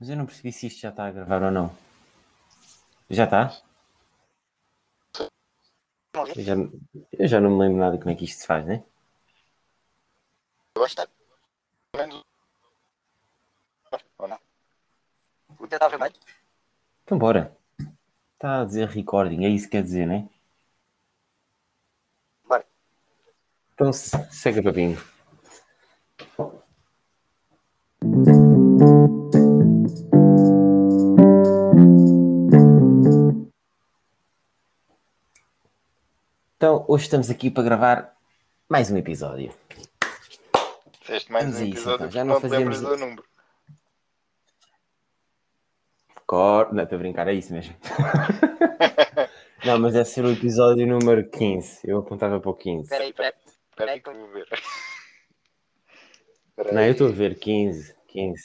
Mas eu não percebi se isto já está a gravar ou não. Já está? Eu já, eu já não me lembro nada como é que isto se faz, né? Eu acho que está. Ou não? O teu está vermelho? Então bora. Está a dizer recording, é isso que quer dizer, né? Bora. Então se- segue para bingo. Então, hoje estamos aqui para gravar mais um episódio. Fizeste mais Vamos um episódio então. Já não fazíamos- do número. Cor... Não, estou a brincar, é isso mesmo. Não, mas deve ser o episódio número 15. Eu apontava para o 15. Espera aí, espera aí. Espera aí que eu vou ver. Espera Não, eu estou a ver 15. 15.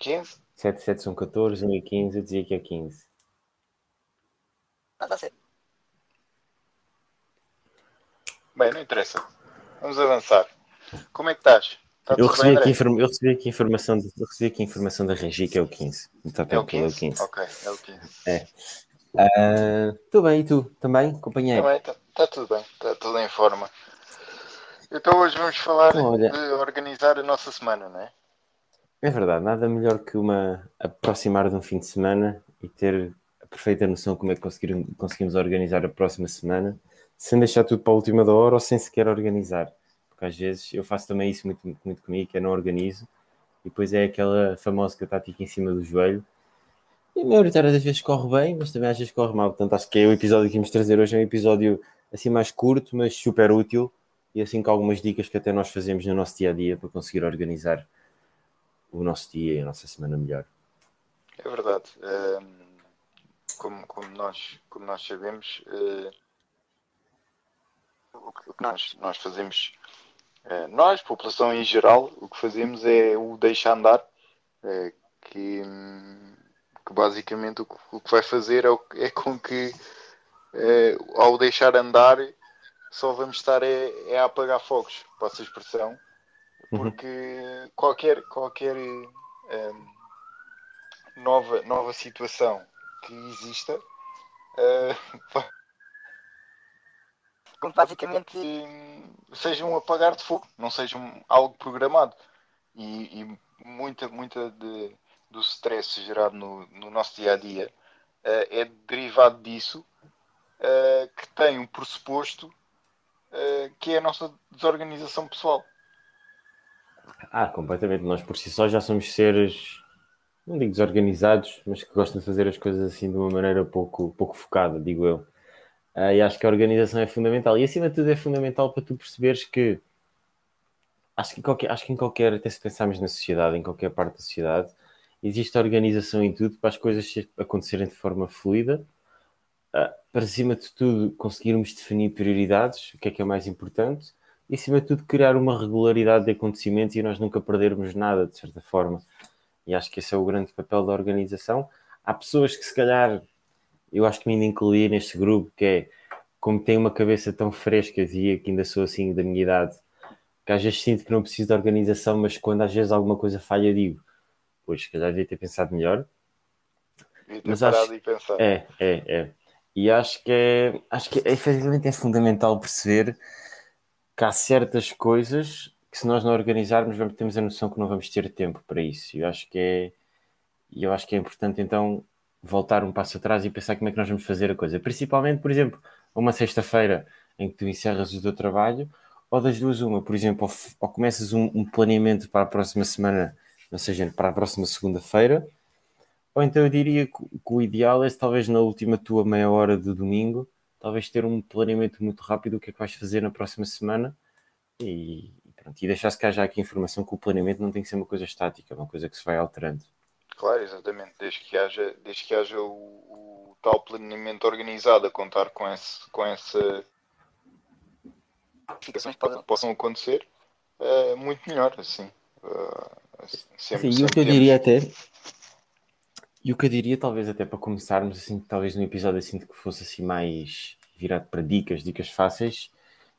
15? 7, 7 são 14, 1 e 15. Eu dizia que é 15. Ah, está certo. Bem, não interessa. Vamos avançar. Como é que estás? Está Eu tudo recebi, bem, aqui inform... eu recebi aqui informação de... eu recebi aqui informação da Regi que é o 15. Está É o tranquilo, 15? Ok, é o 15. É. Estou bem, e tu? Também, companheiro? Também está tá tudo bem, está tudo em forma. Então hoje vamos falar Então, olha- de organizar a nossa semana, não é? É verdade, nada melhor que uma aproximar de um fim de semana e ter a perfeita noção como é que conseguir- conseguimos organizar a próxima semana, sem deixar tudo para a última da hora ou sem sequer organizar. Porque às vezes eu faço também isso muito, muito comigo, que é não organizo, e depois é aquela famosa tática em cima do joelho. E a maioria das vezes corre bem, mas também às vezes corre mal. Portanto, acho que é o episódio que vamos trazer hoje é um episódio assim mais curto, mas super útil, e assim com algumas dicas que até nós fazemos no nosso dia a dia para conseguir organizar o nosso dia e a nossa semana melhor. É verdade. Ahm, como, como, nós, como nós sabemos, eh, o que, nós, nós fazemos, eh, nós, população em geral, o que fazemos é o deixar andar, eh, que, que basicamente o que, o que vai fazer é, é com que eh, ao deixar andar só vamos estar é, é a apagar fogos, passa a expressão, Uhum. porque qualquer, qualquer hum, nova, nova situação que exista eh, basicamente hum, seja um apagar de fogo, não seja um, algo programado. E, e muita, muita de, do stress gerado no, no nosso dia a dia eh, é derivado disso, eh, que tem um pressuposto eh, que é a nossa desorganização pessoal. Ah, completamente. Nós por si só já somos seres, não digo desorganizados, mas que gostam de fazer as coisas assim de uma maneira pouco, pouco focada, digo eu. Ah, e acho que a organização é fundamental. E acima de tudo é fundamental para tu perceberes que acho que, qualquer, acho que em qualquer, até se pensarmos na sociedade, em qualquer parte da sociedade, existe organização em tudo para as coisas acontecerem de forma fluida. Ah, para acima de tudo conseguirmos definir prioridades, o que é que é mais importante, e acima de tudo criar uma regularidade de acontecimentos e nós nunca perdermos nada, de certa forma. E acho que esse é o grande papel da organização. Há pessoas que se calhar, eu acho que me ainda incluí neste grupo, que é como tenho uma cabeça tão fresca, dizia que ainda sou assim da minha idade, que às vezes sinto que não preciso de organização, mas quando às vezes alguma coisa falha, digo, pois, se calhar devia ter pensado melhor. E ter Mas acho- e pensar. É, é, é. E acho que é, acho que efetivamente é fundamental perceber que há certas coisas que se nós não organizarmos, vamos, temos a noção que não vamos ter tempo para isso. E eu acho que é, e eu acho que é importante então voltar um passo atrás e pensar como é que nós vamos fazer a coisa. Principalmente, por exemplo, uma sexta-feira em que tu encerras o teu trabalho, ou das duas uma, por exemplo, ou, ou começas um, um planeamento para a próxima semana, ou seja, para a próxima segunda-feira, ou então eu diria que, que o ideal é talvez na última tua meia hora de domingo, talvez ter um planeamento muito rápido do que é que vais fazer na próxima semana e pronto, e deixar-se cá já aqui a informação que o planeamento não tem que ser uma coisa estática, é uma coisa que se vai alterando. Claro, exatamente. Desde que haja, desde que haja o, o tal planeamento organizado a contar com, esse, com essa modificações que possam acontecer, é muito melhor, assim. Uh, sempre, Sim, e o que eu diria até, e o que eu diria talvez até para começarmos assim, talvez num episódio assim que fosse assim mais virado para dicas, dicas fáceis,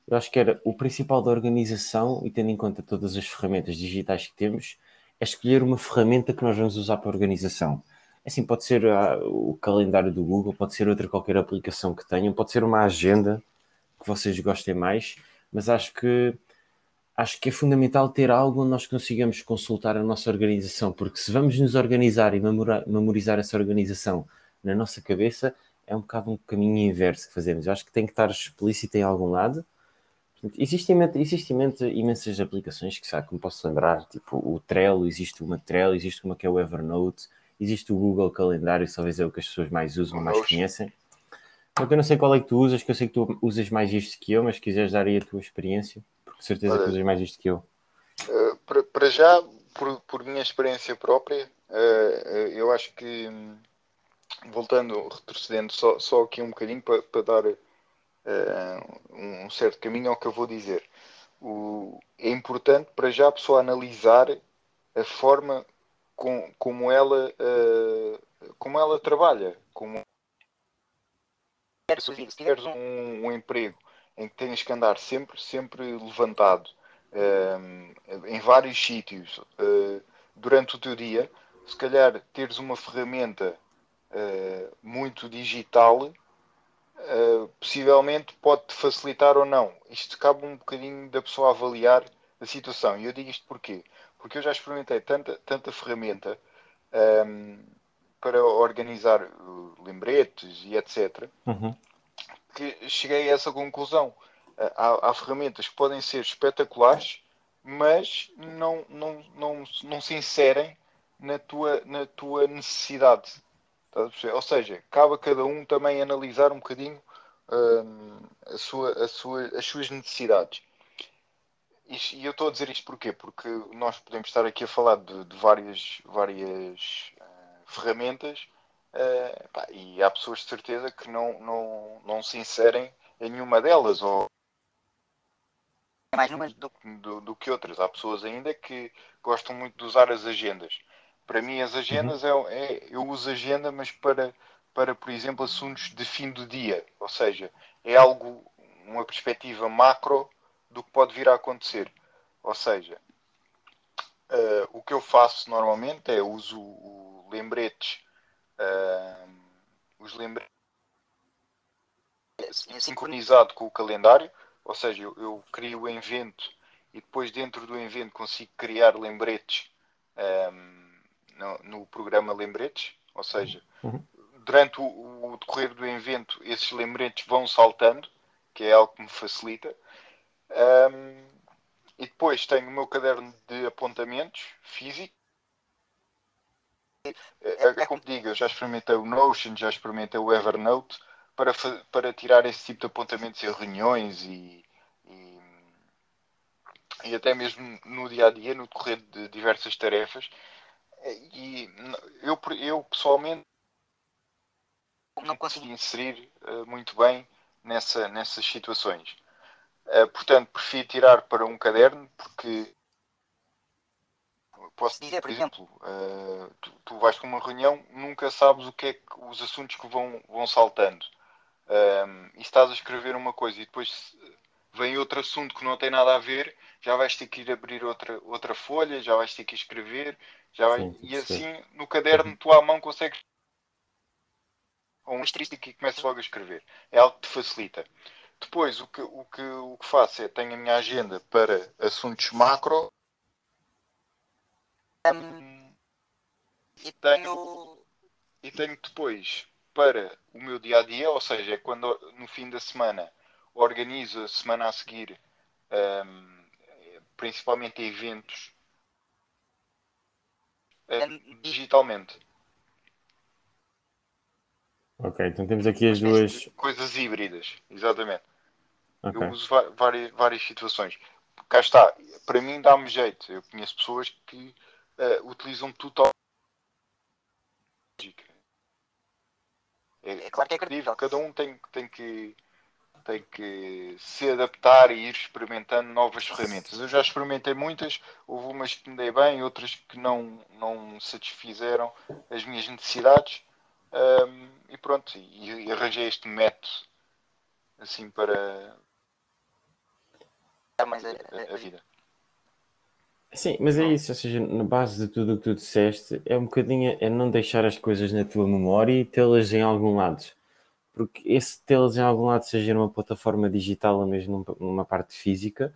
eu acho que era o principal da organização e tendo em conta todas as ferramentas digitais que temos, é escolher uma ferramenta que nós vamos usar para a organização. Assim, pode ser ah, o calendário do Google, pode ser outra qualquer aplicação que tenham, pode ser uma agenda que vocês gostem mais, mas acho que acho que é fundamental ter algo onde nós consigamos consultar a nossa organização, porque se vamos nos organizar e memorizar essa organização na nossa cabeça, é um bocado um caminho inverso que fazemos. Eu acho que tem que estar explícito em algum lado. Existem, existem imensas aplicações que sabe, como posso lembrar, tipo o Trello, existe uma Trello, existe uma que é o Evernote, existe o Google Calendário, talvez é o que as pessoas mais usam, mais conhecem. Então, eu não sei qual é que tu usas, que eu sei que tu usas mais isto que eu, mas se quiseres dar aí a tua experiência, porque certeza Olha, que usas mais isto que eu. Uh, para, já, por, por minha experiência própria, uh, eu acho que, voltando, retrocedendo só, só aqui um bocadinho para, para dar um certo caminho ao que eu vou dizer. O, é importante para já a pessoa analisar a forma com, como, ela, como ela trabalha, como se tiveres um, um, emprego em que tens que andar sempre, sempre levantado uh, em vários sítios uh, durante o teu dia, se calhar teres uma ferramenta uh, muito digital possivelmente pode-te facilitar ou não. Isto cabe um bocadinho da pessoa avaliar a situação. E eu digo isto porquê? Porque eu já experimentei tanta, tanta ferramenta um, para organizar lembretes e etc. Uhum. Que cheguei a essa conclusão. Há, há, ferramentas que podem ser espetaculares, mas não, não, não, não se inserem na tua, na tua necessidade. Ou seja, cabe a cada um também analisar um bocadinho hum, a sua, a sua, as suas necessidades. E eu estou a dizer isto porquê? Porque nós podemos estar aqui a falar de, de várias, várias ferramentas uh, pá, e há pessoas de certeza que não, não, não se inserem em nenhuma delas ou mais do, do, que outras. Há pessoas ainda que gostam muito de usar as agendas. Para mim, as agendas uhum. é, é, eu uso agenda, mas para, para, por exemplo, assuntos de fim do dia. Ou seja, é algo, uma perspectiva macro do que pode vir a acontecer. Ou seja, uh, o que eu faço normalmente é uso o lembretes, uh, os lembretes sincronizado com o calendário, ou seja, eu, eu, crio o evento e depois dentro do evento consigo criar lembretes um, no, no, programa lembretes, ou seja, uhum. durante o, o, decorrer do evento esses lembretes vão saltando, que é algo que me facilita. Um, e depois tenho o meu caderno de apontamentos físico, é, é como digo, eu já experimentei o Notion, já experimentei o Evernote para, para tirar esse tipo de apontamentos em reuniões e, e, e até mesmo no dia a dia, no decorrer de diversas tarefas. E eu, eu pessoalmente não consegui inserir uh, muito bem nessa, nessas situações. Uh, portanto, prefiro tirar para um caderno porque posso dizer, por exemplo, uh, tu, tu, vais para uma reunião, nunca sabes o que é que, os assuntos que vão, vão saltando. Um, e estás a escrever uma coisa e depois vem outro assunto que não tem nada a ver, já vais ter que ir abrir outra, outra folha, já vais ter que escrever, já sim, e assim sim. no caderno uhum. tu à mão consegues ou um estatística e começas logo a escrever. É algo que te facilita. Depois o que, o que, o que faço é tenho a minha agenda para assuntos macro um, e tenho e tenho depois para o meu dia a dia, ou seja, é quando no fim da semana organizo a semana a seguir, um, principalmente eventos digitalmente. Ok, então temos aqui as duas coisas híbridas, exatamente. Okay. Eu uso várias, várias situações. Cá está, para mim dá-me jeito. Eu conheço pessoas que uh, utilizam total. É, é claro que é credível, cada um tem, tem, que, tem que se adaptar e ir experimentando novas ferramentas. Eu já experimentei muitas, houve umas que me dei bem, outras que não, não satisfizeram as minhas necessidades. Um, e pronto, e, e arranjei este método assim para mais a, a, a vida. Sim, mas é isso, ou seja, na base de tudo o que tu disseste, é um bocadinho é não deixar as coisas na tua memória e tê-las em algum lado. Porque esse tê-las em algum lado, seja numa plataforma digital ou mesmo numa parte física,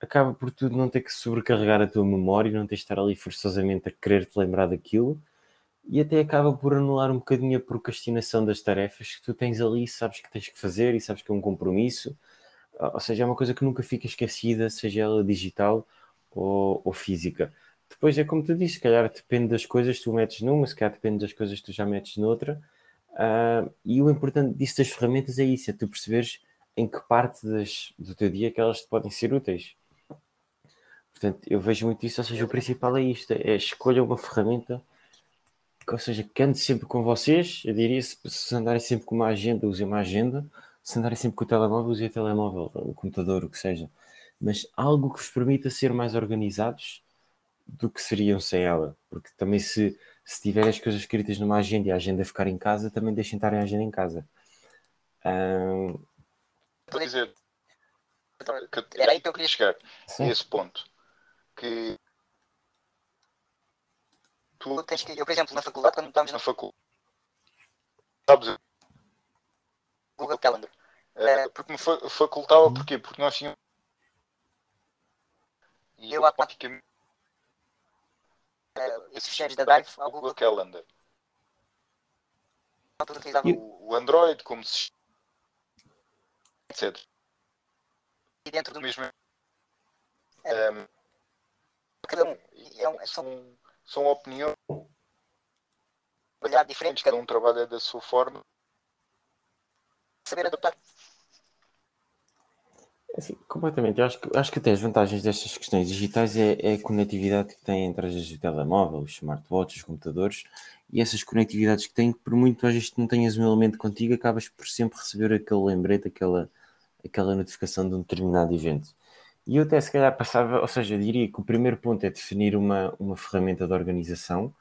acaba por tudo não ter que sobrecarregar a tua memória, não ter que estar ali forçosamente a querer te lembrar daquilo e até acaba por anular um bocadinho a procrastinação das tarefas que tu tens ali, sabes que tens que fazer e sabes que é um compromisso. Ou seja, é uma coisa que nunca fica esquecida, seja ela digital ou, ou física. Depois é como tu disse, se calhar depende das coisas que tu metes numa, se calhar depende das coisas que tu já metes noutra. Uh, e o importante disso das ferramentas é isso, é tu perceberes em que parte das, do teu dia que elas te podem ser úteis. Portanto, eu vejo muito isso, ou seja, o principal é isto, é escolha uma ferramenta que, ou seja, que ande sempre com vocês, eu diria, se, se andarem sempre com uma agenda, usem uma agenda, se andarem sempre com o telemóvel, usem o telemóvel, o computador, o que seja mas algo que vos permita ser mais organizados do que seriam sem ela. Porque também se, se tiverem as coisas escritas numa agenda e a agenda ficar em casa, também deixem estar a agenda em casa. Um... dizer, era aí que eu queria chegar, Sim. a esse ponto. Que tu tens que, eu por exemplo, na faculdade, quando estávamos na faculdade, sabes, Google Calendar. Uh, porque me facultava, porquê? Porque nós tínhamos e eu automaticamente esses ficheiros da Drive ao Google Calendar. O, o Android como se etc. E dentro do mesmo um, cada um é um, são, são opiniões diferentes, cada um trabalha da sua forma. Saber adaptar. Assim, completamente. Eu acho que, acho que até as vantagens destas questões digitais é, é a conectividade que tem entre as telemóvel, os smartwatches, os computadores e essas conectividades que têm, por muito às vezes não tenhas um elemento contigo, acabas por sempre receber aquele lembrete, aquela, aquela notificação de um determinado evento. E eu até se calhar passava, ou seja, diria que o primeiro ponto é definir uma, uma ferramenta de organização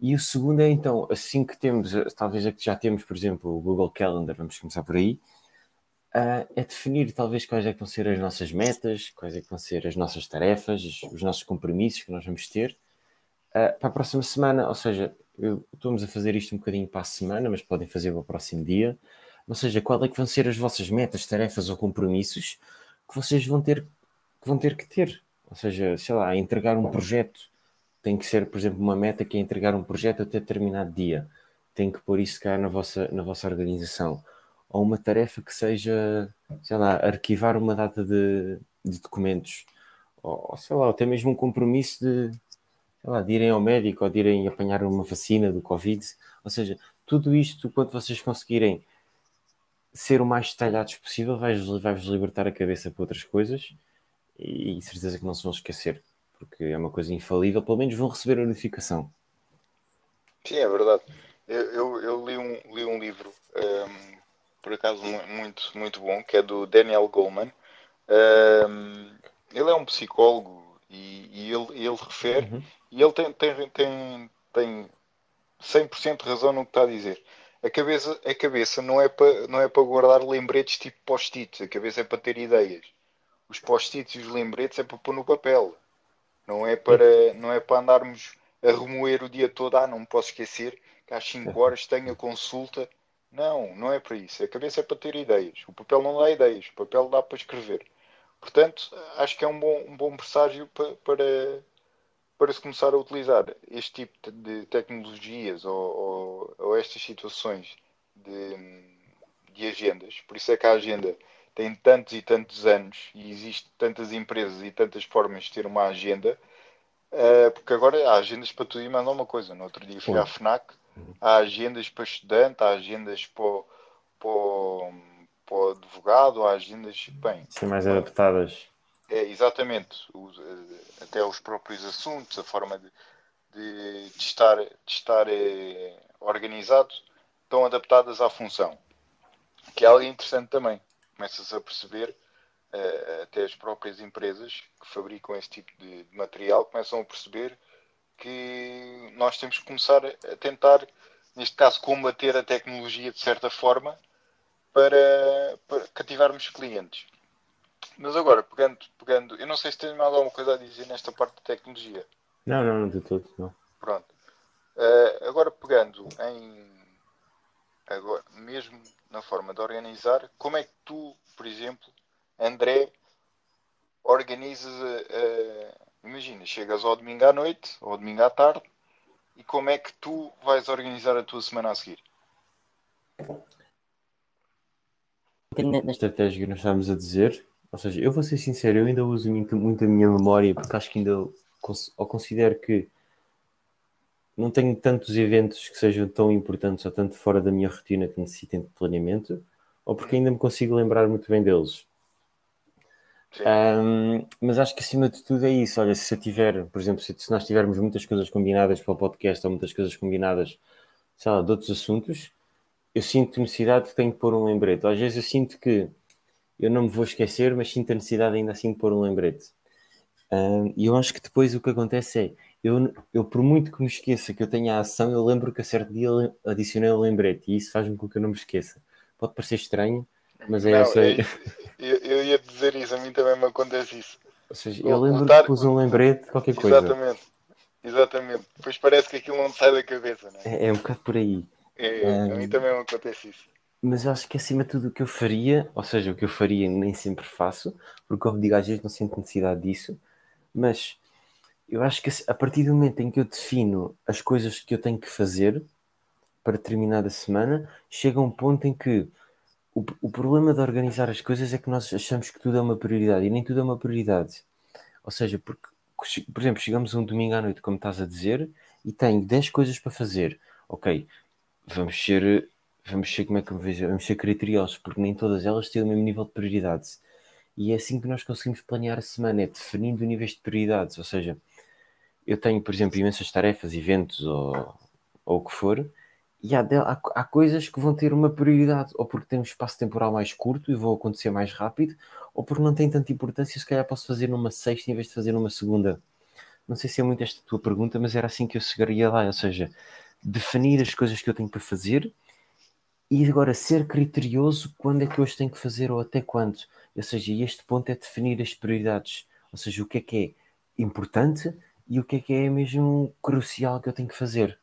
e o segundo é então, assim que temos, talvez a que já temos, por exemplo, o Google Calendar, vamos começar por aí, uh, é definir talvez quais é que vão ser as nossas metas, quais é que vão ser as nossas tarefas, os nossos compromissos que nós vamos ter uh, para a próxima semana. Ou seja, eu, estamos a fazer isto um bocadinho para a semana, mas podem fazer para o próximo dia. Ou seja, qual é que vão ser as vossas metas, tarefas ou compromissos que vocês vão ter que, vão ter, que ter. Ou seja, sei lá, entregar um projeto tem que ser, por exemplo, uma meta que é entregar um projeto até determinado dia. Tem que pôr isso cá na vossa, na vossa organização ou uma tarefa que seja, sei lá, arquivar uma data de, de documentos, ou sei lá, até mesmo um compromisso de, sei lá, de irem ao médico ou de irem apanhar uma vacina do Covid. Ou seja, tudo isto, quando vocês conseguirem ser o mais detalhados possível, vai-vos vai libertar a cabeça para outras coisas e, e certeza que não se vão esquecer, porque é uma coisa infalível, pelo menos vão receber a notificação. Sim, é verdade. Eu, eu, eu li, um, li um livro um, por acaso muito, muito bom, que é do Daniel Goleman. Um, ele é um psicólogo e, e ele, ele refere, uhum. e ele tem, tem, tem, tem 100% razão no que está a dizer. A cabeça, a cabeça não é para não é para guardar lembretes tipo post-its, a cabeça é para ter ideias. Os post-its e os lembretes é para pôr no papel. Não é para não é para andarmos a remoer o dia todo, ah, não me posso esquecer que às 5 horas tenho a consulta não, não é para isso. A cabeça é para ter ideias. O papel não dá ideias, o papel dá para escrever. Portanto, acho que é um bom, um bom presságio para, para, para se começar a utilizar este tipo de tecnologias ou, ou, ou estas situações de, de agendas. Por isso é que a agenda tem tantos e tantos anos e existe tantas empresas e tantas formas de ter uma agenda, uh, porque agora há agendas para tudo e mais alguma coisa. No outro dia fui à FNAC Há agendas para estudante, há agendas para, para, para o advogado, há agendas. Bem, Sim, mais adaptadas. É, exatamente. Os, eh, até os próprios assuntos, a forma de, de, de estar, de estar é, organizado, estão adaptadas à função. Que é algo interessante também. Começas a perceber, uh, até as próprias empresas que fabricam esse tipo de, de material começam a perceber que nós temos que começar a tentar, neste caso, combater a tecnologia de certa forma para, para cativarmos clientes. Mas agora, pegando, pegando, eu não sei se tens mais alguma coisa a dizer nesta parte da tecnologia. Não, não, não de todo, não. Pronto. Uh, agora pegando em agora, mesmo na forma de organizar, como é que tu, por exemplo, André, organizas uh, imagina, chegas ao domingo à noite ou ao domingo à tarde e como é que tu vais organizar a tua semana a seguir? Na estratégia que nós estávamos a dizer, ou seja, eu vou ser sincero, eu ainda uso muito, muito a minha memória porque acho que ainda ou considero que não tenho tantos eventos que sejam tão importantes ou tanto fora da minha rotina que necessitem de planeamento, ou porque ainda me consigo lembrar muito bem deles. Um, mas acho que acima de tudo é isso. Olha, se eu tiver, por exemplo, se, se nós tivermos muitas coisas combinadas para o podcast ou muitas coisas combinadas, sei lá, de outros assuntos, eu sinto necessidade que tenho que pôr um lembrete. Às vezes eu sinto que eu não me vou esquecer, mas sinto a necessidade ainda assim de pôr um lembrete. Um, e eu acho que depois o que acontece é, eu, eu por muito que me esqueça que eu tenha a ação, eu lembro que a certo dia adicionei um lembrete e isso faz-me com que eu não me esqueça. Pode parecer estranho, mas é não, essa. É, eu, eu, ia dizer isso, a mim também me acontece isso. Ou seja, eu lembro que pus um lembrete, qualquer coisa. Exatamente, exatamente. Depois parece que aquilo não sai da cabeça, não é? É, é um bocado por aí. É, um, a mim também me acontece isso. Mas eu acho que acima de tudo o que eu faria, ou seja, o que eu faria nem sempre faço, porque como digo, às vezes não sinto necessidade disso, mas eu acho que a partir do momento em que eu defino as coisas que eu tenho que fazer para determinada semana, chega um ponto em que o, o problema de organizar as coisas é que nós achamos que tudo é uma prioridade e nem tudo é uma prioridade. Ou seja, porque, por exemplo, chegamos um domingo à noite, como estás a dizer, e tenho 10 coisas para fazer. Ok, vamos ser, vamos ser, como é que eu vejo? Vamos ser criteriosos, porque nem todas elas têm o mesmo nível de prioridade. E é assim que nós conseguimos planear a semana, é definindo níveis de prioridades. Ou seja, eu tenho, por exemplo, imensas tarefas, eventos ou, ou o que for, e há, há, há, coisas que vão ter uma prioridade, ou porque tem um espaço temporal mais curto e vão acontecer mais rápido, ou porque não tem tanta importância, se calhar posso fazer numa sexta em vez de fazer numa segunda. Não sei se é muito esta tua pergunta, mas era assim que eu chegaria lá, ou seja, definir as coisas que eu tenho para fazer e agora ser criterioso quando é que eu as tenho que fazer ou até quando. Ou seja, este ponto é definir as prioridades. Ou seja, o que é que é importante e o que é que é mesmo crucial que eu tenho que fazer.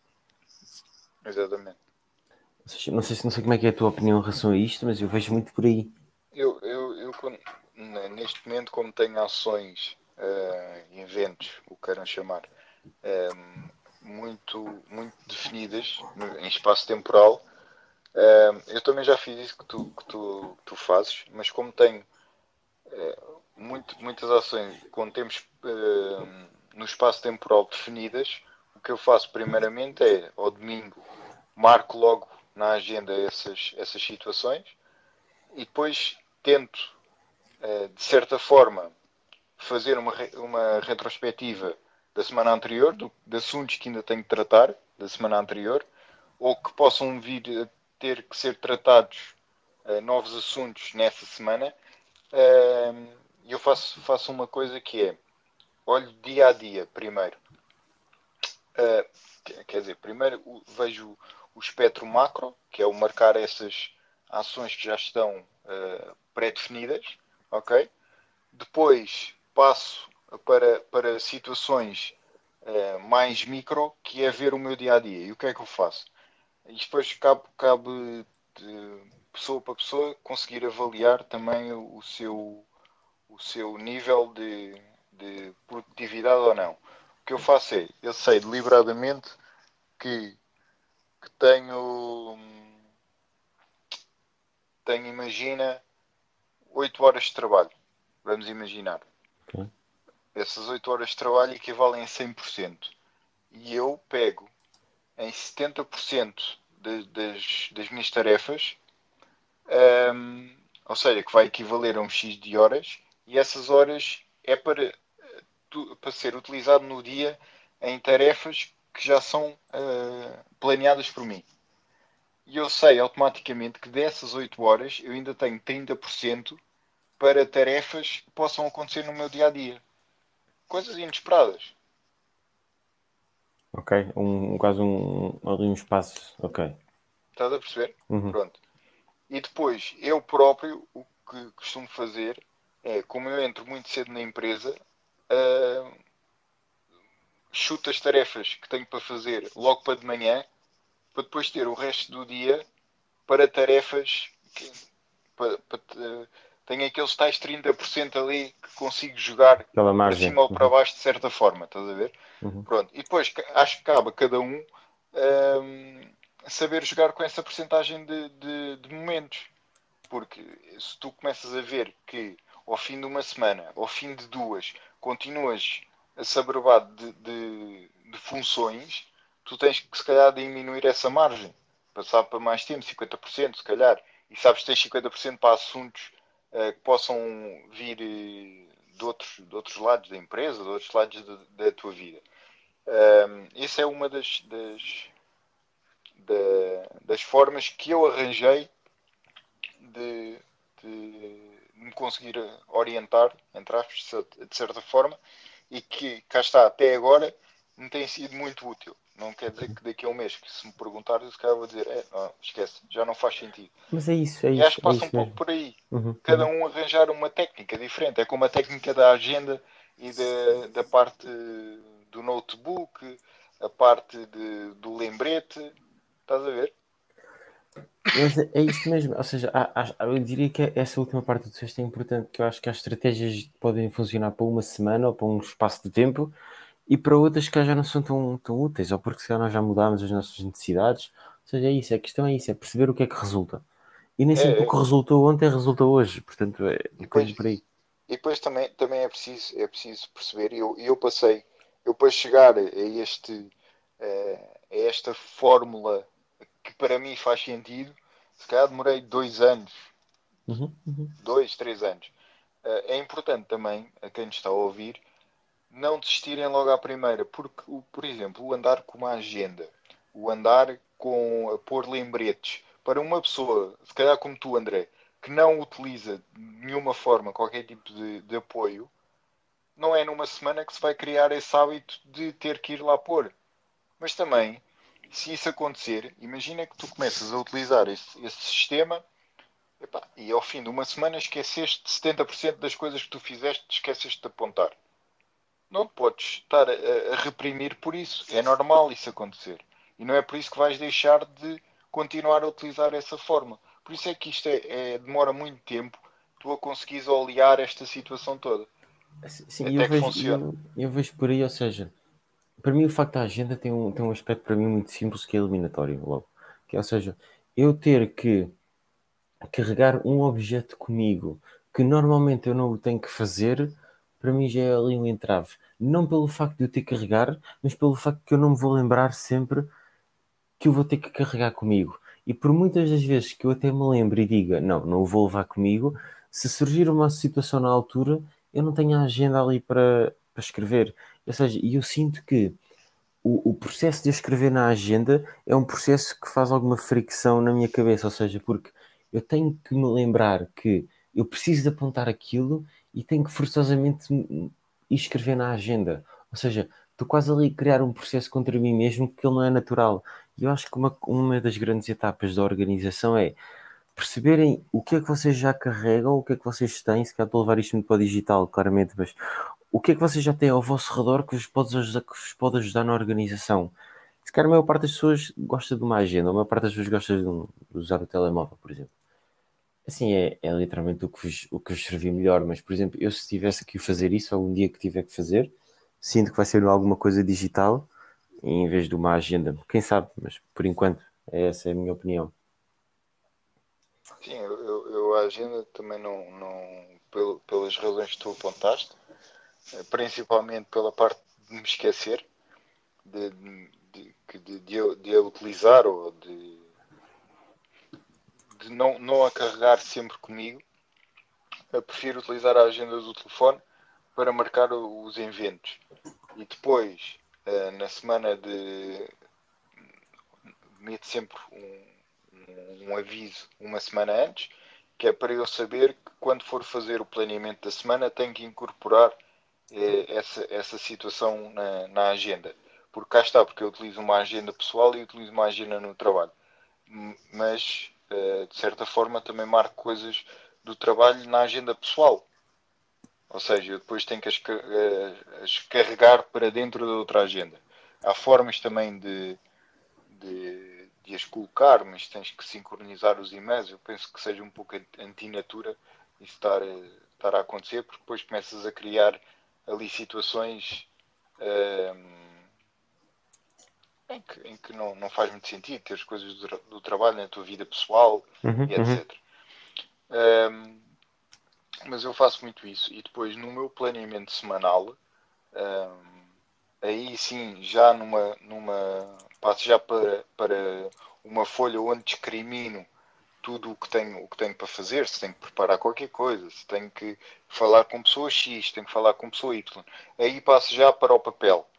Exatamente. Não sei, não sei como é que é a tua opinião em relação a isto, mas eu vejo muito por aí. Eu, eu, eu neste momento, como tenho ações, uh, eventos, o que queiram chamar, uh, muito, muito definidas em espaço temporal, uh, eu também já fiz isso que tu, que tu, que tu fazes, mas como tenho muito, muitas ações com tempos no espaço temporal definidas, que eu faço primeiramente é, ao domingo, marco logo na agenda essas, essas situações e depois tento, eh, de certa forma, fazer uma, uma retrospectiva da semana anterior, do, de assuntos que ainda tenho que tratar da semana anterior, ou que possam vir a ter que ser tratados uh, novos assuntos nessa semana. Uh, eu faço, faço uma coisa que é olho dia a dia primeiro. Uh, quer dizer, primeiro vejo o espectro macro, que é o marcar essas ações que já estão uh, pré-definidas, ok? Depois passo para, para situações uh, mais micro, que é ver o meu dia a dia. E o que é que eu faço? Isto depois cabe, cabe de pessoa para pessoa conseguir avaliar também o seu, o seu nível de, de produtividade ou não. O que eu faço é, eu sei deliberadamente que, que tenho, tenho, imagina, 8 horas de trabalho. Vamos imaginar. Okay. Essas 8 horas de trabalho equivalem a 100%. E eu pego em 70% de, das, das minhas tarefas, um, ou seja, que vai equivaler a um X de horas, e essas horas é para para ser utilizado no dia em tarefas que já são uh, planeadas por mim. E eu sei automaticamente que dessas 8 horas eu ainda tenho 30% para tarefas que possam acontecer no meu dia a dia. Coisas inesperadas. Ok, um, quase um, ali um espaço. Ok. Estás a perceber? Uhum. Pronto. E depois, eu próprio, o que costumo fazer é como eu entro muito cedo na empresa, uh, chuto as tarefas que tenho para fazer logo para de manhã, para depois ter o resto do dia para tarefas que, para, para, tenho aqueles tais 30% ali que consigo jogar para cima ou para uhum. baixo de certa forma, estás a ver? Uhum. Pronto. E depois acho que cabe a cada um, um saber jogar com essa porcentagem de, de, de, momentos. Porque se tu começas a ver que ao fim de uma semana, ao fim de duas, continuas a de, de, de funções, tu tens que se calhar diminuir essa margem. Passar para mais tempo, 50% se calhar. E sabes que tens 50% para assuntos uh, que possam vir uh, de, outros, de outros lados da empresa, de outros lados da tua vida. Uh, essa é uma das, das, das formas que eu arranjei de, de me conseguir orientar, entre aspas, de certa forma, e que cá está até agora me tem sido muito útil. Não quer dizer que daqui a um mês, que se me perguntar, se calhar vou dizer, é, não, esquece, já não faz sentido. Mas é isso, é e isso. acho que passa é um pouco por aí. Uhum, Cada um arranjar uma técnica diferente. É como a técnica da agenda e da, da parte do notebook, a parte de, do lembrete. Estás a ver? Mas é isso mesmo, ou seja, há, há, eu diria que essa última parte do texto é importante, que eu acho que há estratégias podem funcionar para uma semana ou para um espaço de tempo e para outras que já não são tão, tão úteis, ou porque se nós já mudámos as nossas necessidades. Ou seja, é isso, a questão é isso, é perceber o que é que resulta. E nem sempre é, o que resultou ontem resulta hoje, portanto é bocadinho por aí. E depois também, também é, preciso, é preciso perceber, e eu, eu passei, eu para chegar a, este, a esta fórmula que para mim faz sentido, se calhar demorei dois anos, uhum, uhum. dois, três anos. É importante também, a quem nos está a ouvir, não desistirem logo à primeira, porque, por exemplo, o andar com uma agenda, o andar com a pôr lembretes, para uma pessoa, se calhar como tu, André, que não utiliza de nenhuma forma qualquer tipo de, de apoio, não é numa semana que se vai criar esse hábito de ter que ir lá pôr. Mas também, se isso acontecer, imagina que tu começas a utilizar esse, esse sistema epá, e ao fim de uma semana esqueceste 70% das coisas que tu fizeste, esqueceste de apontar não podes estar a, a, reprimir por isso. É normal isso acontecer. E não é por isso que vais deixar de continuar a utilizar essa forma. Por isso é que isto é, é demora muito tempo tu a conseguires olear esta situação toda. Sim, eu vejo, eu, eu, vejo por aí, ou seja, para mim o facto da agenda tem um, tem um aspecto para mim muito simples que é eliminatório logo. Que, é, ou seja, eu ter que carregar um objeto comigo que normalmente eu não o tenho que fazer, para mim já é ali um entrave. Não pelo facto de eu ter que carregar, mas pelo facto que eu não me vou lembrar sempre que eu vou ter que carregar comigo. E por muitas das vezes que eu até me lembro e diga, não, não o vou levar comigo, se surgir uma situação na altura, eu não tenho a agenda ali para, para escrever. Ou seja, eu sinto que o, o processo de escrever na agenda é um processo que faz alguma fricção na minha cabeça, ou seja, porque eu tenho que me lembrar que eu preciso de apontar aquilo e tenho que forçosamente escrever na agenda. Ou seja, estou quase ali a criar um processo contra mim mesmo que ele não é natural. E eu acho que uma, uma das grandes etapas da organização é perceberem o que é que vocês já carregam, o que é que vocês têm, se calhar estou a levar isto muito para o digital, claramente, mas o que é que vocês já têm ao vosso redor que vos pode ajudar, que vos pode ajudar na organização. Se calhar a maior parte das pessoas gosta de uma agenda, a maior parte das pessoas gosta de, um, de usar o telemóvel, por exemplo. Assim, é, é literalmente o que, vos, o que vos melhor, mas, por exemplo, eu se tivesse que fazer isso, algum dia que tiver que fazer, sinto que vai ser alguma coisa digital, em vez de uma agenda. Quem sabe, mas por enquanto, essa é a minha opinião. Sim, eu, eu a agenda também não, não pelo, pelas razões que tu apontaste, principalmente pela parte de me esquecer de, de, de, de, de a utilizar ou de de não, não a carregar sempre comigo. Eu prefiro utilizar a agenda do telefone para marcar os eventos. E depois, eh, na semana de. meto sempre um, um aviso uma semana antes, que é para eu saber que quando for fazer o planeamento da semana tenho que incorporar eh, essa, essa situação na, na agenda. Porque cá está, porque eu utilizo uma agenda pessoal e utilizo uma agenda no trabalho. Mas eh, de certa forma, também marco coisas do trabalho na agenda pessoal. Ou seja, eu depois tenho que as, as carregar para dentro da outra agenda. Há formas também de, de, de as colocar, mas tens que sincronizar os e-mails. Eu penso que seja um pouco antinatura isso estar, estar a acontecer, porque depois começas a criar ali situações um, em que, em que não, não faz muito sentido ter as coisas do, do trabalho na tua vida pessoal Uhum, e etc. Um, mas eu faço muito isso. E depois no meu planeamento semanal, um, aí sim, já numa, numa passo já para, para uma folha onde discrimino tudo o que tenho, o que tenho para fazer, se tenho que preparar qualquer coisa, se tenho que falar com pessoa X, tenho que falar com pessoa Y. Aí passo já para o papel.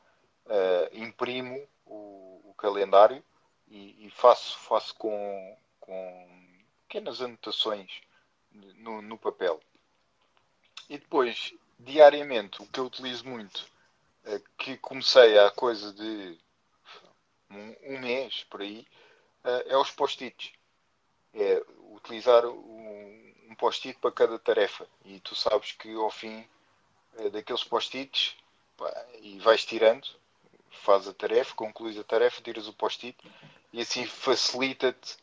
Uh, imprimo o, o calendário e, e, faço, faço com, com pequenas anotações no, no papel. E depois, diariamente, o que eu utilizo muito, uh, que comecei há coisa de um, um mês por aí, uh, é os post-its é utilizar um, um post-it para cada tarefa. E tu sabes que ao fim é, daqueles post-its e vais tirando, faz a tarefa, concluís a tarefa, tiras o post-it e assim facilita-te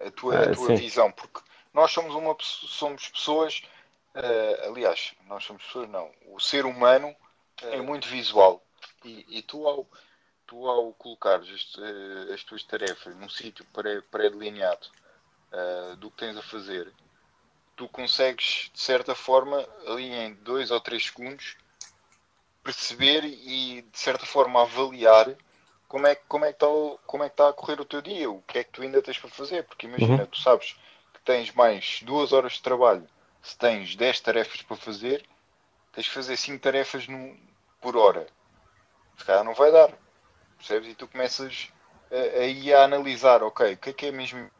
a tua, a ah, tua visão, porque nós somos uma somos pessoas, uh, aliás, nós somos pessoas, não, o ser humano uh, é muito visual. E, e tu ao tu ao colocares as, eh, as tuas tarefas num sítio pré-delineado uh, do que tens a fazer, tu consegues, de certa forma, ali em dois ou três segundos, perceber e, de certa forma, avaliar como é, como, é que está, é está a correr o teu dia, o que é que tu ainda tens para fazer. Porque imagina, uhum. tu sabes que tens mais duas horas de trabalho, se tens 10 tarefas para fazer, tens que fazer 5 tarefas no, por hora. Se calhar não vai dar percebes? E tu começas a, a, a analisar, ok, o que é que é mesmo.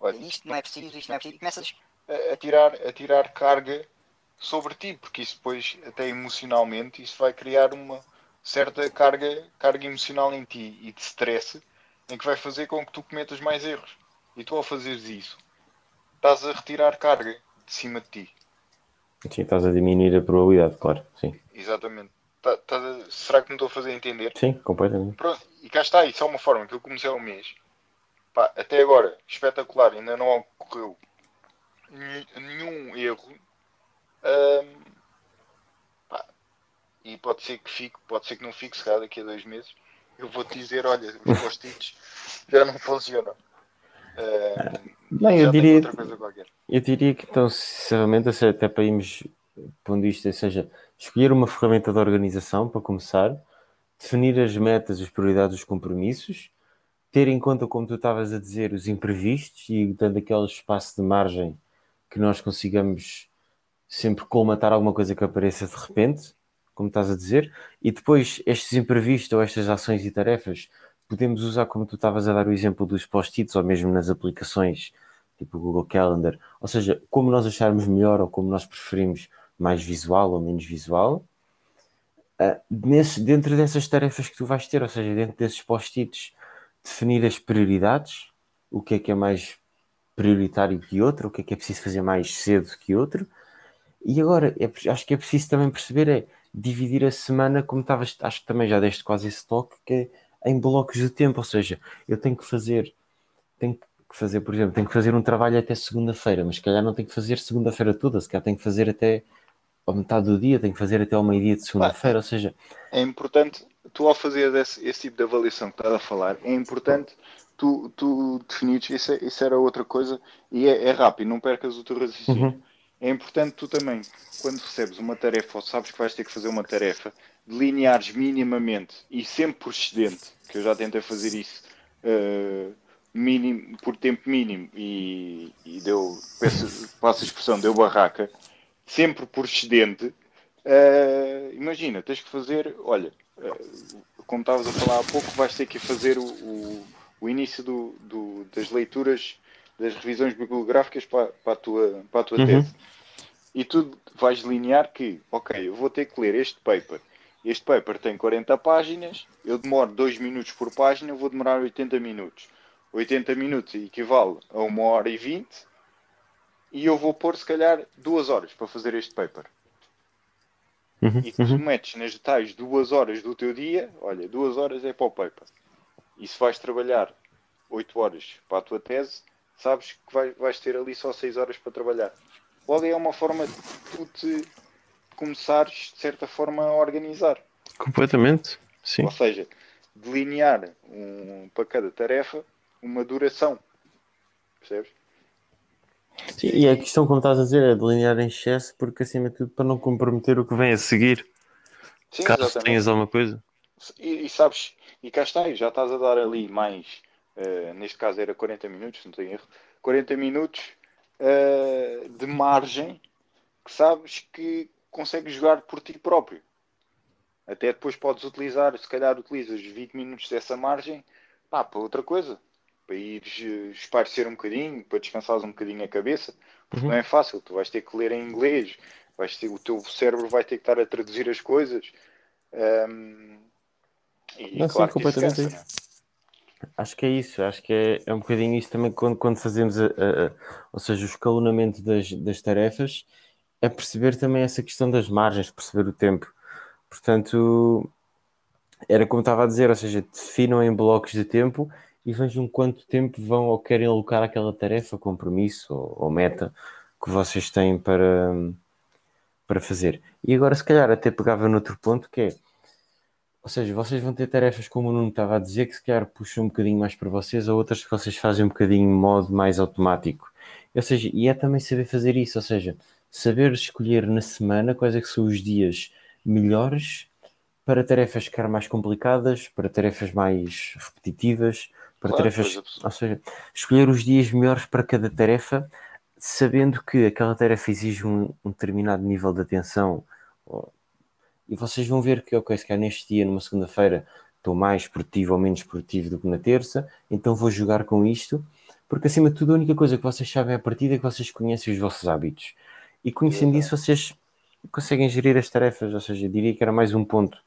Olha, isto não é preciso, isto não é preciso, e começas a, a, tirar, a tirar carga sobre ti, porque isso depois, até emocionalmente, isso vai criar uma certa carga, carga emocional em ti e de stress, em que vai fazer com que tu cometas mais erros. E tu, ao fazeres isso, estás a retirar carga de cima de ti. Sim, estás a diminuir a probabilidade, claro. Sim. Exatamente. Tá, tá, será que me estou a fazer entender? Sim, completamente. Pronto, e cá está, isso é uma forma que eu comecei ao mês. Pá, até agora, espetacular, ainda não ocorreu nenhum erro. Um, pá, e pode ser que fique, pode ser que não fique, se calhar daqui a dois meses. Eu vou-te dizer, olha, os post-its já não funcionam. Um, não, eu diria, eu diria que então, sinceramente, até para irmos pondo isto, ou seja, escolher uma ferramenta de organização para começar, definir as metas, as prioridades, os compromissos, ter em conta, como tu estavas a dizer, os imprevistos e dando aquele espaço de margem que nós consigamos sempre colmatar alguma coisa que apareça de repente, como estás a dizer, e depois estes imprevistos ou estas ações e tarefas podemos usar, como tu estavas a dar o exemplo dos post-its ou mesmo nas aplicações tipo o Google Calendar, ou seja, como nós acharmos melhor ou como nós preferimos mais visual ou menos visual. Uh, nesse, dentro dessas tarefas que tu vais ter, ou seja, dentro desses post-its, definir as prioridades, o que é que é mais prioritário que outro, o que é que é preciso fazer mais cedo que outro. E agora, é, acho que é preciso também perceber é dividir a semana, como estavas, acho que também já deste quase esse toque, que é em blocos de tempo, ou seja, eu tenho que fazer, tenho que fazer, por exemplo, tenho que fazer um trabalho até segunda-feira, mas se calhar não tenho que fazer segunda-feira toda, se calhar tenho que fazer até a metade do dia, tem que fazer até ao meio-dia de segunda-feira, ou seja... É importante, tu ao fazer esse, esse, tipo de avaliação que estás a falar, é importante tu, tu definires, isso, é, isso era outra coisa, e é, é, rápido, não percas o teu raciocínio. Uhum. É importante tu também, quando recebes uma tarefa, ou sabes que vais ter que fazer uma tarefa, delineares minimamente, e sempre por excedente, que eu já tentei fazer isso... Uh, mínimo, por tempo mínimo e, e deu, peço, passo a expressão, deu barraca, sempre por excedente, uh, imagina, tens que fazer, olha, uh, como estavas a falar há pouco, vais ter que fazer o, o, o início do, do, das leituras, das revisões bibliográficas para, para a tua, para a tua uhum. tese. E tu vais delinear que, ok, eu vou ter que ler este paper. Este paper tem 40 páginas, eu demoro 2 minutos por página, vou demorar 80 minutos. 80 minutos equivale a 1 hora e 20 e eu vou pôr se calhar duas horas para fazer este paper. Uhum, E tu uhum. metes nas tais duas horas do teu dia, olha, duas horas é para o paper. E se vais trabalhar oito horas para a tua tese, sabes que vai- vais ter ali só seis horas para trabalhar. Logo é uma forma de tu te começares, de certa forma, a organizar. Completamente. Sim. Ou seja, delinear um, para cada tarefa uma duração. Percebes? Sim, E a questão, como estás a dizer, é delinear em excesso, porque acima de tudo para não comprometer o que vem a seguir, Sim, caso exatamente. tenhas alguma coisa. E, e sabes, e cá está, já estás a dar ali mais, eh, neste caso era 40 minutos, não tenho erro, 40 minutos eh, de margem que sabes que consegues jogar por ti próprio. Até depois podes utilizar, se calhar utilizas 20 minutos dessa margem pá, para outra coisa, para ires eh, espairecer um bocadinho, para descansares um bocadinho a cabeça, porque Uhum. não é fácil, tu vais ter que ler em inglês, vais ter, o teu cérebro vai ter que estar a traduzir as coisas. Ahm, e Não, sim, claro isso completamente cansa, isso. né? Acho que é isso, acho que é, é um bocadinho isso também quando, quando fazemos, a, a- a- ou seja, o escalonamento das, das tarefas, é perceber também essa questão das margens, perceber o tempo. Portanto, era como estava a dizer, ou seja, definam em blocos de tempo e vejam quanto tempo vão ou querem alocar àquela tarefa, compromisso ou, ou meta que vocês têm para, para fazer. E agora, se calhar, até pegava noutro ponto que é, ou seja, vocês vão ter tarefas, como o Nuno estava a dizer, que se calhar puxam um bocadinho mais para vocês, ou outras que vocês fazem um bocadinho modo mais automático. Ou seja, e é também saber fazer isso, ou seja, saber escolher na semana quais é que são os dias melhores para tarefas que eram mais complicadas, para tarefas mais repetitivas, para Claro, tarefas, ou seja, escolher os dias melhores para cada tarefa, sabendo que aquela tarefa exige um, um determinado nível de atenção. E vocês vão ver que, ok, se calhar neste dia, numa segunda-feira, estou mais produtivo ou menos produtivo do que na terça, então vou jogar com isto, porque acima de tudo a única coisa que vocês sabem à partida é que vocês conhecem os vossos hábitos. E conhecendo isso, vocês conseguem gerir as tarefas, ou seja, diria que era mais um ponto.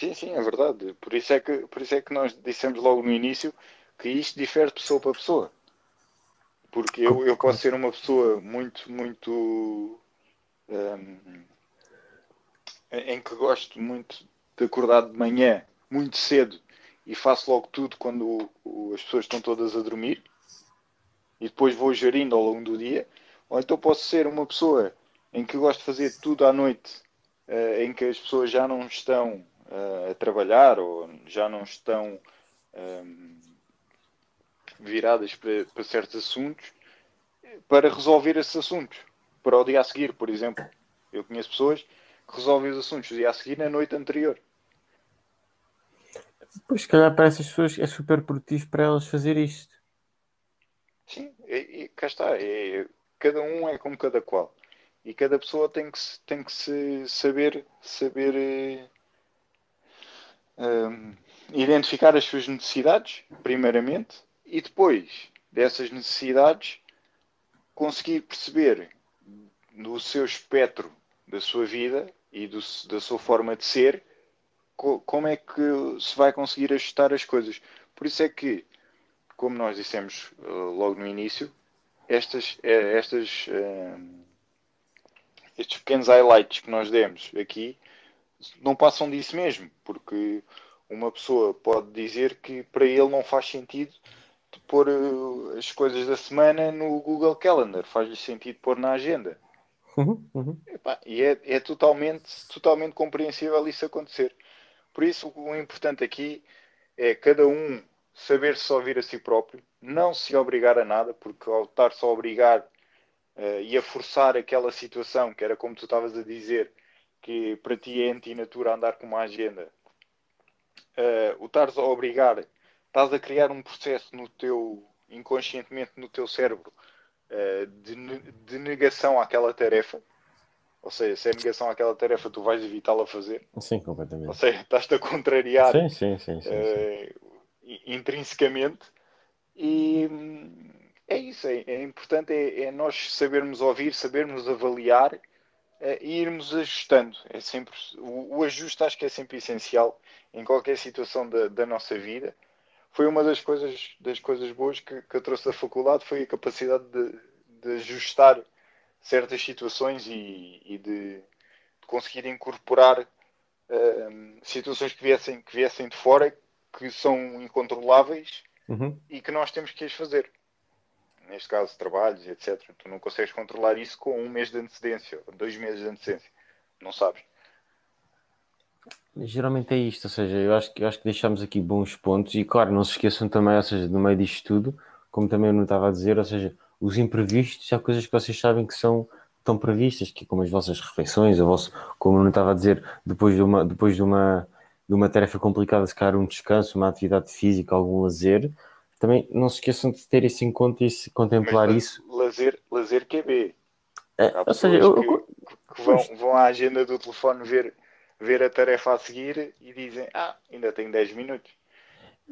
Sim, sim, é verdade. Por isso é que, por isso é que nós dissemos logo no início que isto difere de pessoa para pessoa. Porque eu, eu posso ser uma pessoa muito, muito. hum, em que gosto muito de acordar de manhã, muito cedo, e faço logo tudo quando as pessoas estão todas a dormir, e depois vou gerindo ao longo do dia. Ou então posso ser uma pessoa em que gosto de fazer tudo à noite, eh, em que as pessoas já não estão eh, a trabalhar ou já não estão hum, viradas para, para certos assuntos, para resolver esses assuntos. Para o dia a seguir, por exemplo. Eu conheço pessoas que resolvem os assuntos do dia a seguir na noite anterior. Pois, se calhar para essas pessoas é super produtivo para elas fazer isto. Sim, e, e cá está. É, cada um é como cada qual. E cada pessoa tem que, tem que se saber, saber hum, identificar as suas necessidades, primeiramente, e depois dessas necessidades conseguir perceber no seu espectro da sua vida e do- da sua forma de ser co- como é que se vai conseguir ajustar as coisas. Por isso é que, como nós dissemos eh, logo no início, estas, eh, estas, eh, estes pequenos highlights que nós demos aqui não passam disso mesmo, porque uma pessoa pode dizer que para ele não faz sentido pôr eh, as coisas da semana no Google Calendar, faz-lhe sentido pôr na agenda. Uhum, uhum. Epá, e é, é totalmente, totalmente compreensível isso acontecer. Por isso, o importante aqui é cada um saber se ouvir a si próprio, não se obrigar a nada, porque ao estar-se a obrigar eh, e a forçar aquela situação, que era como tu estavas a dizer, que para ti é antinatura andar com uma agenda, eh, o estares a obrigar, estás a criar um processo no teu, inconscientemente no teu cérebro, eh, de, de negação àquela tarefa. Ou seja, se é negação àquela tarefa, tu vais evitá-la fazer. Sim, Ou completamente. seja, estás-te a contrariar Sim, sim, sim, eh, intrinsecamente. E hum, é isso, é, é importante é, é nós sabermos ouvir, sabermos avaliar e irmos ajustando. É sempre, o, o ajuste acho que é sempre essencial em qualquer situação da, da nossa vida. Foi uma das coisas, das coisas boas que, que eu trouxe da faculdade, foi a capacidade de, de ajustar certas situações e, e de, de, conseguir incorporar uh, situações que viessem, que viessem de fora que são incontroláveis Uhum. e que nós temos que as fazer. Neste caso, trabalhos, etc. Tu não consegues controlar isso com um mês de antecedência, dois meses de antecedência. Não sabes. Geralmente é isto, ou seja, eu acho, que- eu acho que deixamos aqui bons pontos e claro, não se esqueçam também, ou seja, no meio disto tudo, como também eu não estava a dizer, ou seja, os imprevistos há coisas que vocês sabem que são tão previstas, que é como as vossas refeições, a vosso, como eu não estava a dizer, depois de uma, depois de uma, de uma tarefa complicada, se calhar um descanso, uma atividade física, algum lazer, também não se esqueçam de ter isso em conta e se contemplar Mas, isso. Lazer, lazer QB. É, Há ou seja, eu, que, eu- que vão, vão à agenda do telefone ver, ver a tarefa a seguir e dizem: Ah, ainda tenho 10 minutos.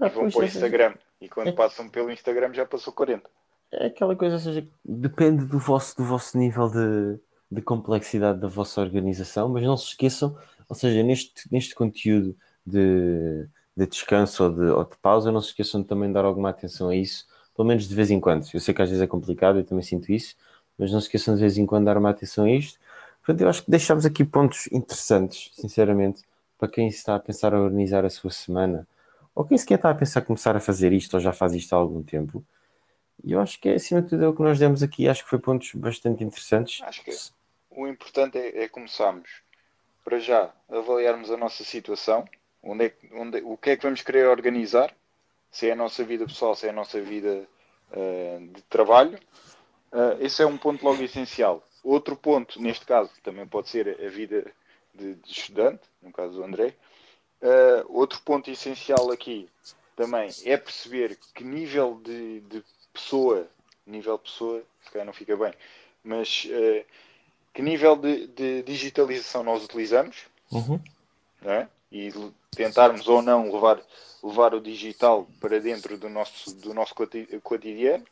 Ah, E vão para o seja, Instagram. E quando É. passam pelo Instagram já passou 40. É aquela coisa, ou seja, depende do vosso, do vosso nível de, de complexidade da vossa organização, mas não se esqueçam, ou seja, neste, neste conteúdo de, de descanso ou de, ou de pausa, não se esqueçam de também dar alguma atenção a isso, pelo menos de vez em quando. Eu sei que às vezes é complicado, eu também sinto isso, mas não se esqueçam de vez em quando dar uma atenção a isto. Portanto, eu acho que deixamos aqui pontos interessantes, sinceramente, para quem está a pensar a organizar a sua semana, ou quem sequer está a pensar começar a fazer isto, ou já faz isto há algum tempo. E eu acho que, acima de tudo, é o que nós demos aqui. Acho que foi pontos bastante interessantes. Acho que o importante é, é começarmos, para já, avaliarmos a nossa situação, onde é, onde, o que é que vamos querer organizar, se é a nossa vida pessoal, se é a nossa vida ah, de trabalho. Ah, esse é um ponto logo essencial. Outro ponto, neste caso, também pode ser a vida de, de estudante, no caso do André. Ah, outro ponto essencial aqui também é perceber que nível de, de pessoa, nível pessoa, se calhar não fica bem, mas ah, que nível de, de digitalização nós utilizamos Uhum. não é? E tentarmos ou não levar, levar o digital para dentro do nosso, do nosso coti- cotidiano.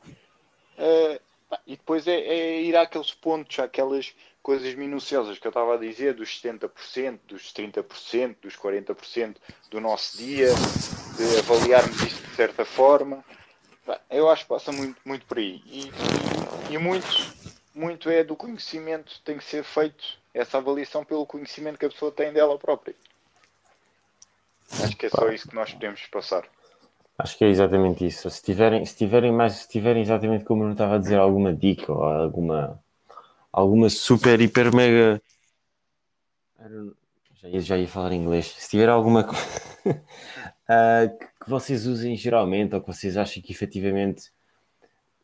Pá, e depois é, é ir àqueles pontos, àquelas coisas minuciosas que eu estava a dizer, dos 70%, dos 30%, dos 40% do nosso dia, de avaliarmos isto de certa forma. Eu acho que passa muito, muito por aí. E, e muito, muito é do conhecimento, tem que ser feito essa avaliação pelo conhecimento que a pessoa tem dela própria. Acho que é só isso que nós podemos passar. Acho que é exatamente isso. Se tiverem, se tiverem mais, se tiverem exatamente como eu não estava a dizer, alguma dica ou alguma, alguma super, hiper, mega. Já ia, já ia falar inglês. Se tiver alguma co- ah, que vocês usem geralmente ou que vocês achem que efetivamente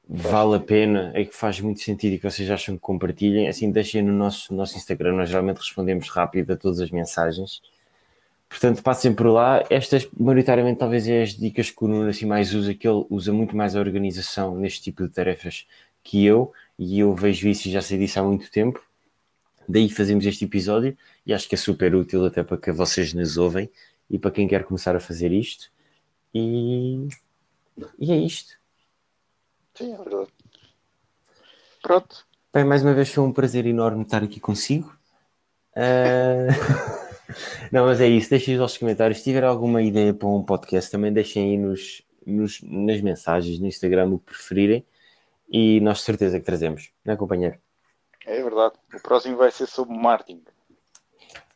vale a pena, é que faz muito sentido e que vocês acham que compartilhem, assim deixem no nosso, no nosso Instagram. Nós geralmente respondemos rápido a todas as mensagens. Portanto, passem por lá. Estas, maioritariamente, talvez é as dicas que o Nuno assim mais usa, que ele usa muito mais a organização neste tipo de tarefas que eu, e eu vejo isso e já sei disso há muito tempo. Daí fazemos este episódio e acho que é super útil até para que vocês nos ouvem e para quem quer começar a fazer isto. E, e é isto. Sim, é verdade. Pronto. Bem, mais uma vez foi um prazer enorme estar aqui consigo. Ah, Não, mas é isso. Deixem os vossos comentários. Se tiver alguma ideia para um podcast, também deixem aí nos, nos- nas mensagens, no Instagram, o que preferirem. E nós de certeza que trazemos, não é, companheiro? É verdade. O próximo vai ser sobre marketing.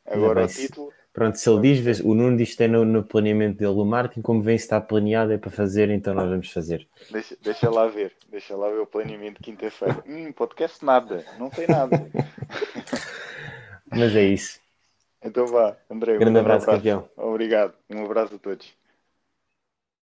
Agora o título. Pronto, se ele diz, o Nuno diz que tem no, no planeamento dele o Martin, como vem se está planeado é para fazer, então nós vamos fazer. Deixa, deixa lá ver. Deixa lá ver o planeamento de quinta-feira. Hum, podcast nada. Não tem nada. Mas é isso. Então vá, André. um Grande abraço, campeão. Obrigado. Um abraço a todos.